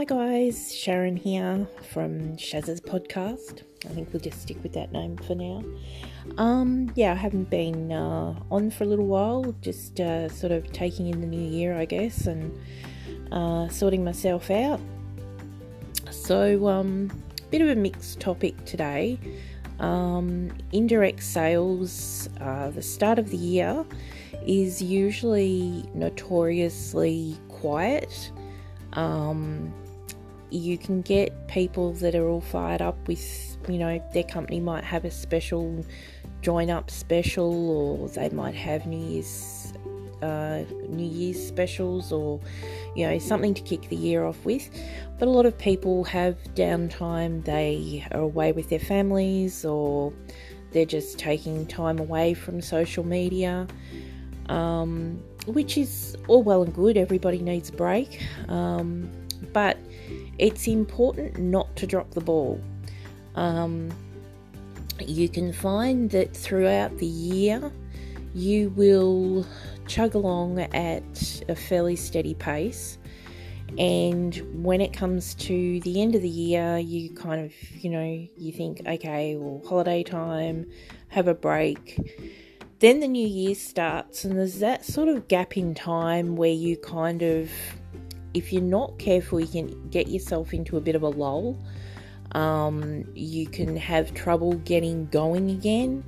Hi guys, Sharon here from Shaz's podcast. I think we'll just stick with that name for now. Um, yeah, I haven't been uh, on for a little while, just uh, sort of taking in the new year, I guess, and uh, sorting myself out. So, um, bit of a mixed topic today. Um, indirect sales, uh, the start of the year is usually notoriously quiet. Um, you can get people that are all fired up with, you know, their company might have a special join up special, or they might have New Year's uh, New Year's specials, or you know something to kick the year off with. But a lot of people have downtime; they are away with their families, or they're just taking time away from social media. Um, which is all well and good. Everybody needs a break, um, but it's important not to drop the ball. Um, you can find that throughout the year, you will chug along at a fairly steady pace. And when it comes to the end of the year, you kind of, you know, you think, okay, well, holiday time, have a break. Then the new year starts, and there's that sort of gap in time where you kind of, if you're not careful, you can get yourself into a bit of a lull. Um, you can have trouble getting going again.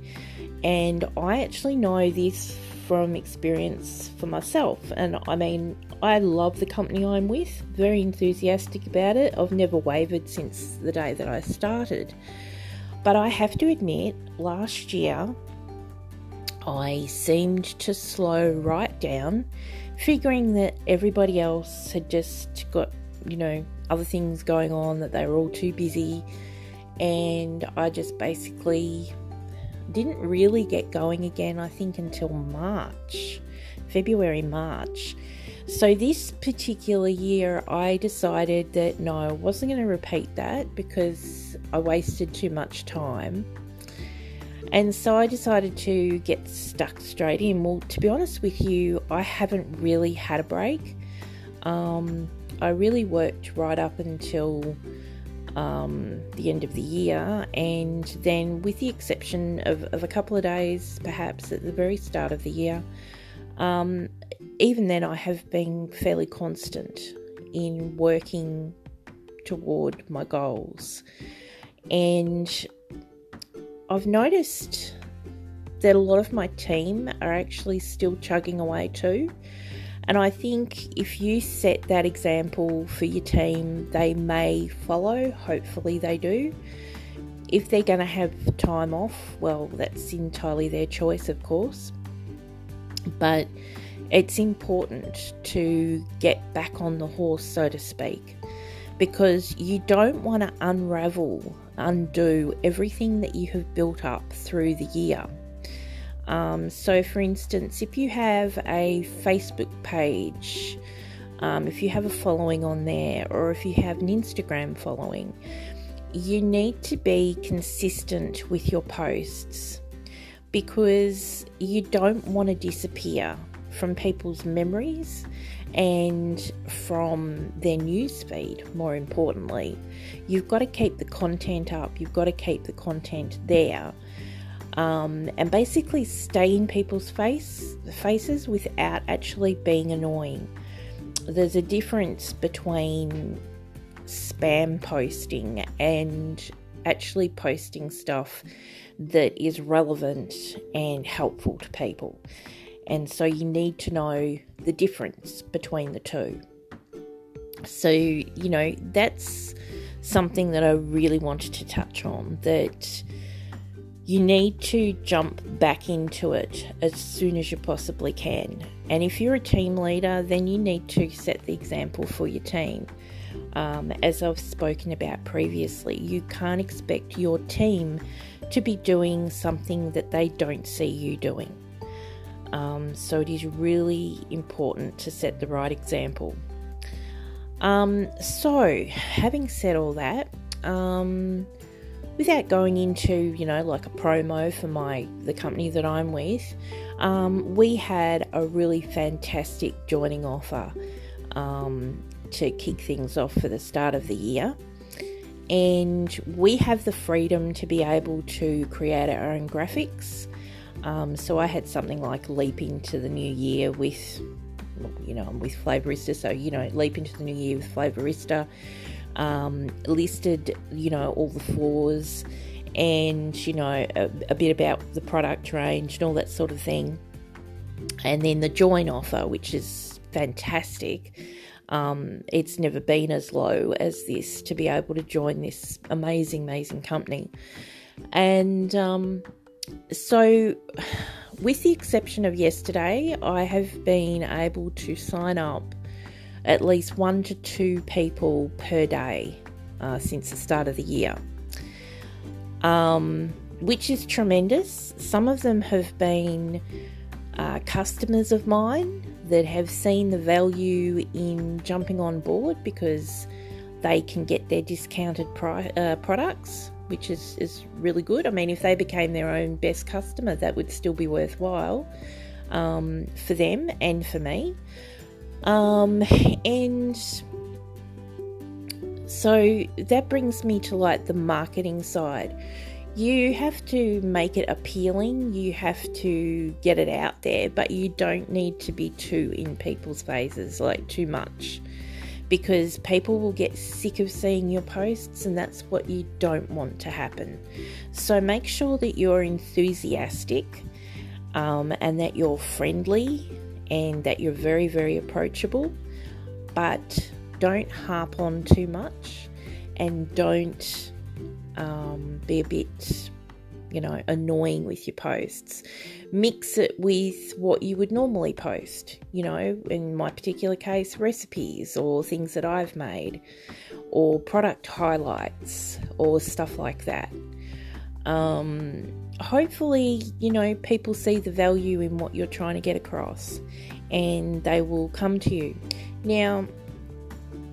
And I actually know this from experience for myself. And I mean, I love the company I'm with, very enthusiastic about it. I've never wavered since the day that I started. But I have to admit, last year I seemed to slow right down, figuring that everybody else had just got, you know, other things going on, that they were all too busy. And I just basically didn't really get going again, I think, until March, February, March. So, this particular year, I decided that no, I wasn't going to repeat that because I wasted too much time. And so I decided to get stuck straight in. Well, to be honest with you, I haven't really had a break. Um, I really worked right up until um, the end of the year, and then, with the exception of, of, a couple of days, perhaps at the very start of the year, um, even then, I have been fairly constant in working toward my goals. And I've noticed that a lot of my team are actually still chugging away too. And I think if you set that example for your team, they may follow. Hopefully, they do. If they're going to have time off, well, that's entirely their choice, of course. But it's important to get back on the horse, so to speak, because you don't want to unravel, undo everything that you have built up through the year. Um, so, for instance, if you have a Facebook page, um, if you have a following on there, or if you have an Instagram following, you need to be consistent with your posts because you don't want to disappear from people's memories and from their newsfeed, more importantly. You've got to keep the content up, you've got to keep the content there um, and basically stay in people's face faces without actually being annoying. There's a difference between spam posting and actually posting stuff that is relevant and helpful to people. And so you need to know the difference between the two. So, you know, that's something that I really wanted to touch on that you need to jump back into it as soon as you possibly can. And if you're a team leader, then you need to set the example for your team. Um, as I've spoken about previously, you can't expect your team to be doing something that they don't see you doing. Um, so it is really important to set the right example. Um, so, having said all that, um, without going into you know like a promo for my the company that I'm with, um, we had a really fantastic joining offer um, to kick things off for the start of the year. And we have the freedom to be able to create our own graphics. Um, so I had something like leap into the new year with, you know, with Flavorista. So, you know, leap into the new year with Flavorista. Um, listed, you know, all the flaws and, you know, a, a bit about the product range and all that sort of thing. And then the join offer, which is fantastic. Um, it's never been as low as this to be able to join this amazing, amazing company. And um, so, with the exception of yesterday, I have been able to sign up at least one to two people per day uh, since the start of the year, um, which is tremendous. Some of them have been uh, customers of mine that have seen the value in jumping on board because they can get their discounted pri- uh, products, which is, is really good. I mean, if they became their own best customer, that would still be worthwhile um, for them and for me. Um, and so that brings me to like the marketing side you have to make it appealing, you have to get it out there, but you don't need to be too in people's faces, like too much, because people will get sick of seeing your posts, and that's what you don't want to happen. So make sure that you're enthusiastic um, and that you're friendly and that you're very, very approachable, but don't harp on too much and don't um, be a bit, you know, annoying with your posts. Mix it with what you would normally post, you know, in my particular case, recipes or things that I've made, or product highlights or stuff like that. Um, hopefully, you know, people see the value in what you're trying to get across and they will come to you. Now,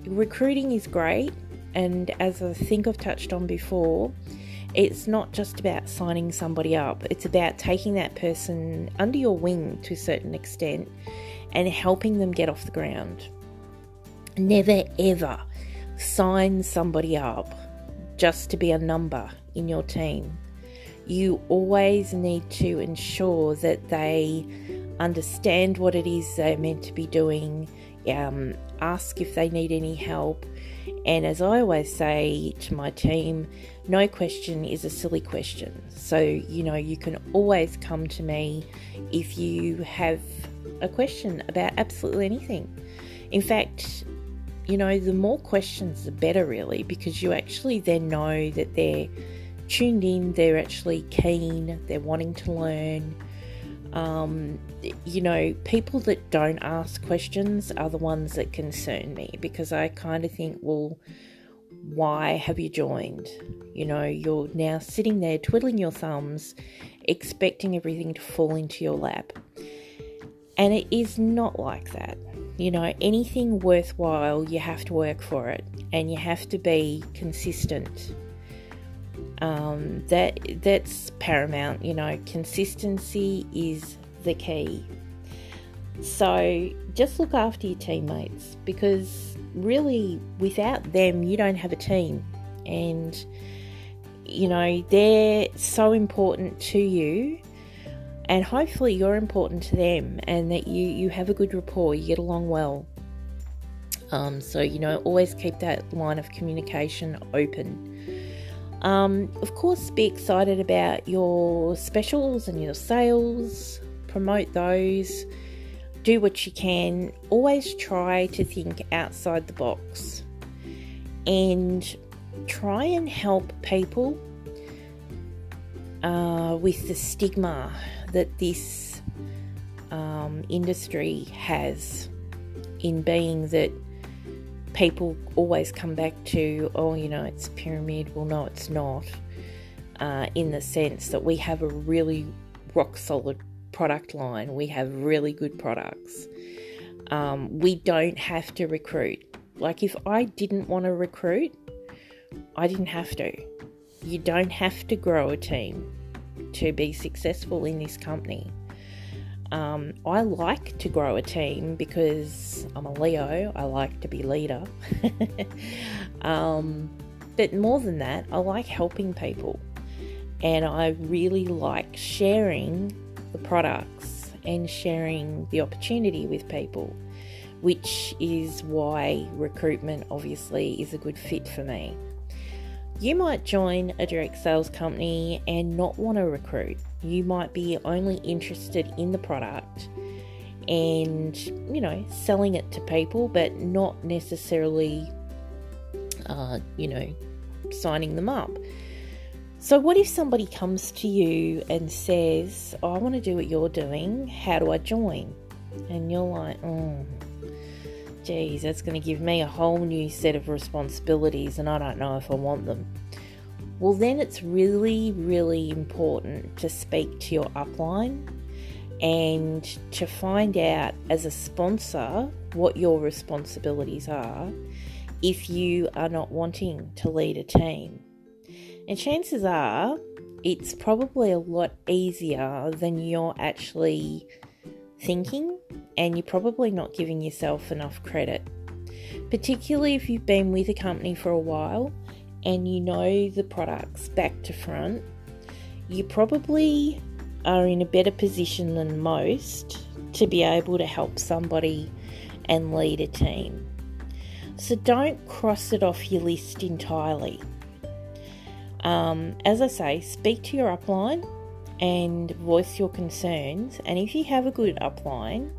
recruiting is great and as I think I've touched on before, it's not just about signing somebody up, it's about taking that person under your wing to a certain extent and helping them get off the ground. Never ever sign somebody up just to be a number in your team. You always need to ensure that they understand what it is they're meant to be doing, um, ask if they need any help, and as I always say to my team, no question is a silly question. So, you know, you can always come to me if you have a question about absolutely anything. In fact, you know, the more questions, the better, really, because you actually then know that they're tuned in, they're actually keen, they're wanting to learn. Um, you know, people that don't ask questions are the ones that concern me because I kind of think, well, why have you joined? You know, you're now sitting there twiddling your thumbs, expecting everything to fall into your lap. And it is not like that. You know, anything worthwhile, you have to work for it and you have to be consistent. Um, that that's paramount. You know, consistency is the key. So just look after your teammates because really, without them, you don't have a team, and you know they're so important to you. And hopefully, you're important to them, and that you you have a good rapport, you get along well. Um, so you know, always keep that line of communication open. Um, of course, be excited about your specials and your sales, promote those, do what you can. Always try to think outside the box and try and help people uh, with the stigma that this um, industry has in being that people always come back to, oh, you know, it's pyramid. Well, no, it's not. Uh, in the sense that we have a really rock solid product line, we have really good products. Um, we don't have to recruit. Like, if I didn't want to recruit, I didn't have to. You don't have to grow a team to be successful in this company. Um, I like to grow a team because I'm a Leo. I like to be leader. um, but more than that, I like helping people, and I really like sharing the products and sharing the opportunity with people, which is why recruitment obviously is a good fit for me. You might join a direct sales company and not want to recruit. You might be only interested in the product and, you know, selling it to people, but not necessarily, uh, you know, signing them up. So, what if somebody comes to you and says, oh, I want to do what you're doing, how do I join? And you're like, oh, geez, that's going to give me a whole new set of responsibilities, and I don't know if I want them. Well, then it's really, really important to speak to your upline and to find out as a sponsor what your responsibilities are if you are not wanting to lead a team. And chances are it's probably a lot easier than you're actually thinking, and you're probably not giving yourself enough credit. Particularly if you've been with a company for a while and you know the products back to front, you probably are in a better position than most to be able to help somebody and lead a team. So don't cross it off your list entirely. Um, as I say, speak to your upline and voice your concerns. And if you have a good upline,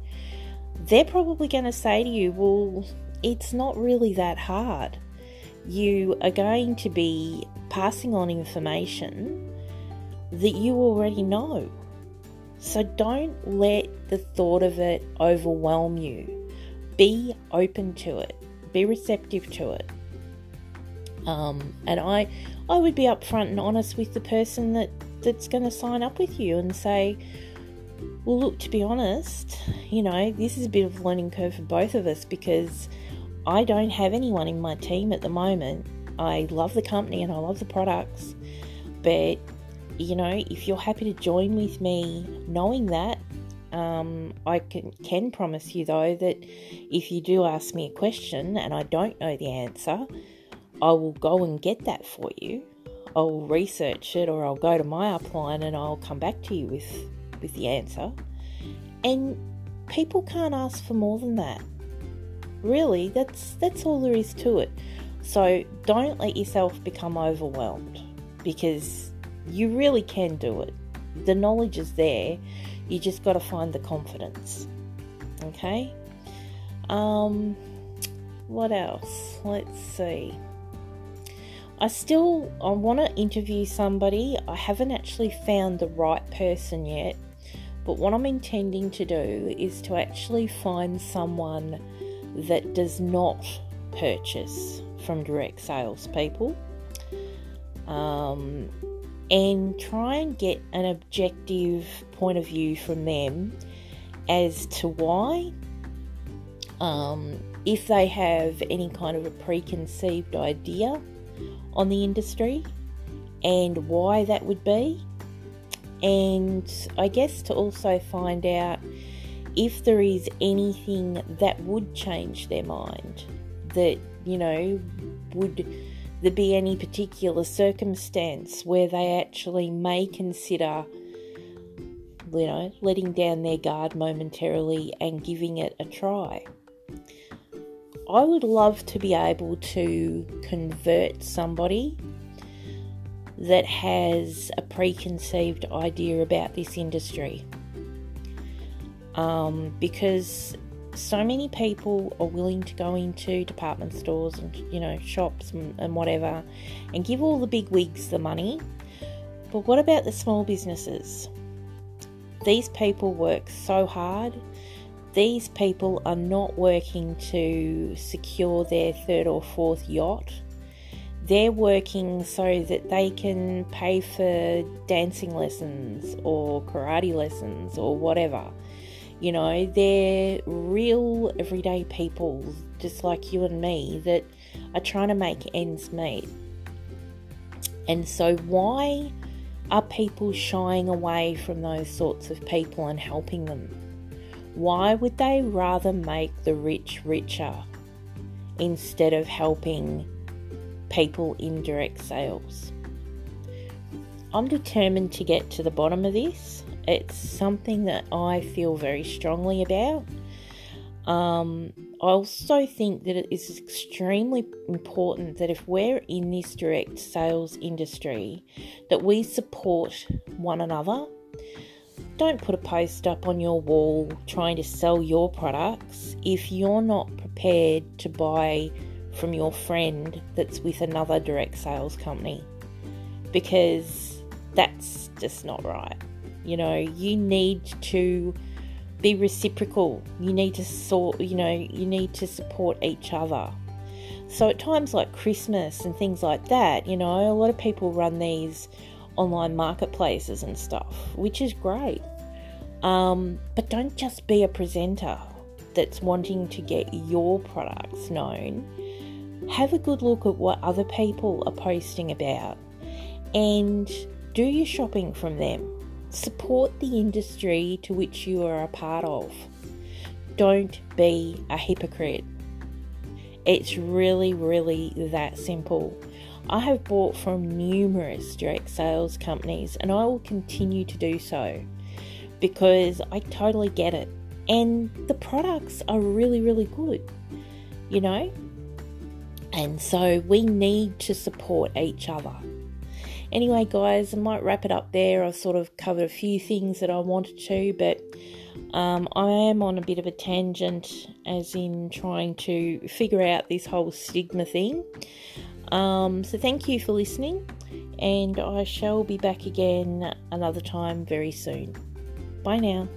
they're probably going to say to you, Well, it's not really that hard. You are going to be passing on information that you already know. So don't let the thought of it overwhelm you. Be open to it, be receptive to it. Um, and I, I would be upfront and honest with the person that that's going to sign up with you and say, well, look, to be honest, you know, this is a bit of a learning curve for both of us because I don't have anyone in my team at the moment. I love the company and I love the products, but you know, if you're happy to join with me knowing that, um, I can, can promise you though that if you do ask me a question and I don't know the answer, I will go and get that for you. I'll research it or I'll go to my upline and I'll come back to you with with the answer. And people can't ask for more than that. Really, that's that's all there is to it. So don't let yourself become overwhelmed because you really can do it. The knowledge is there. You just got to find the confidence. Okay? Um what else? Let's see. I still I want to interview somebody. I haven't actually found the right person yet, but what I'm intending to do is to actually find someone that does not purchase from direct sales people, um, and try and get an objective point of view from them as to why. Um, if they have any kind of a preconceived idea on the industry and why that would be. And I guess to also find out if there is anything that would change their mind, that, you know, would there be any particular circumstance where they actually may consider, you know, letting down their guard momentarily and giving it a try. I would love to be able to convert somebody that has a preconceived idea about this industry. Um, because so many people are willing to go into department stores and you know shops and, and whatever and give all the big wigs the money but what about the small businesses these people work so hard these people are not working to secure their third or fourth yacht. They're working so that they can pay for dancing lessons or karate lessons or whatever. You know, they're real everyday people, just like you and me, that are trying to make ends meet. And so, why Are people shying away from those sorts of people and helping them? Why would they rather make the rich richer instead of helping people in direct sales? I'm determined to get to the bottom of this. It's something that I feel very strongly about. Um, I also think that it is extremely important that if we're in this direct sales industry, that we support one another. Don't put a post up on your wall trying to sell your products if you're not prepared to buy from your friend that's with another direct sales company because that's just not right. You know, you need to be reciprocal. You need to sort, you know, you need to support each other. So at times like Christmas and things like that, you know, a lot of people run these online marketplaces and stuff, which is great. Um, but don't just be a presenter that's wanting to get your products known. Have a good look at what other people are posting about and do your shopping from them. Support the industry to which you are a part of. Don't be a hypocrite. It's really, really that simple. I have bought from numerous direct sales companies and I will continue to do so because I totally get it. And the products are really, really good, you know? And so we need to support each other. Anyway, guys, I might wrap it up there. I've sort of covered a few things that I wanted to, but um, I am on a bit of a tangent, as in trying to figure out this whole stigma thing. Um, so, thank you for listening, and I shall be back again another time very soon. Bye now.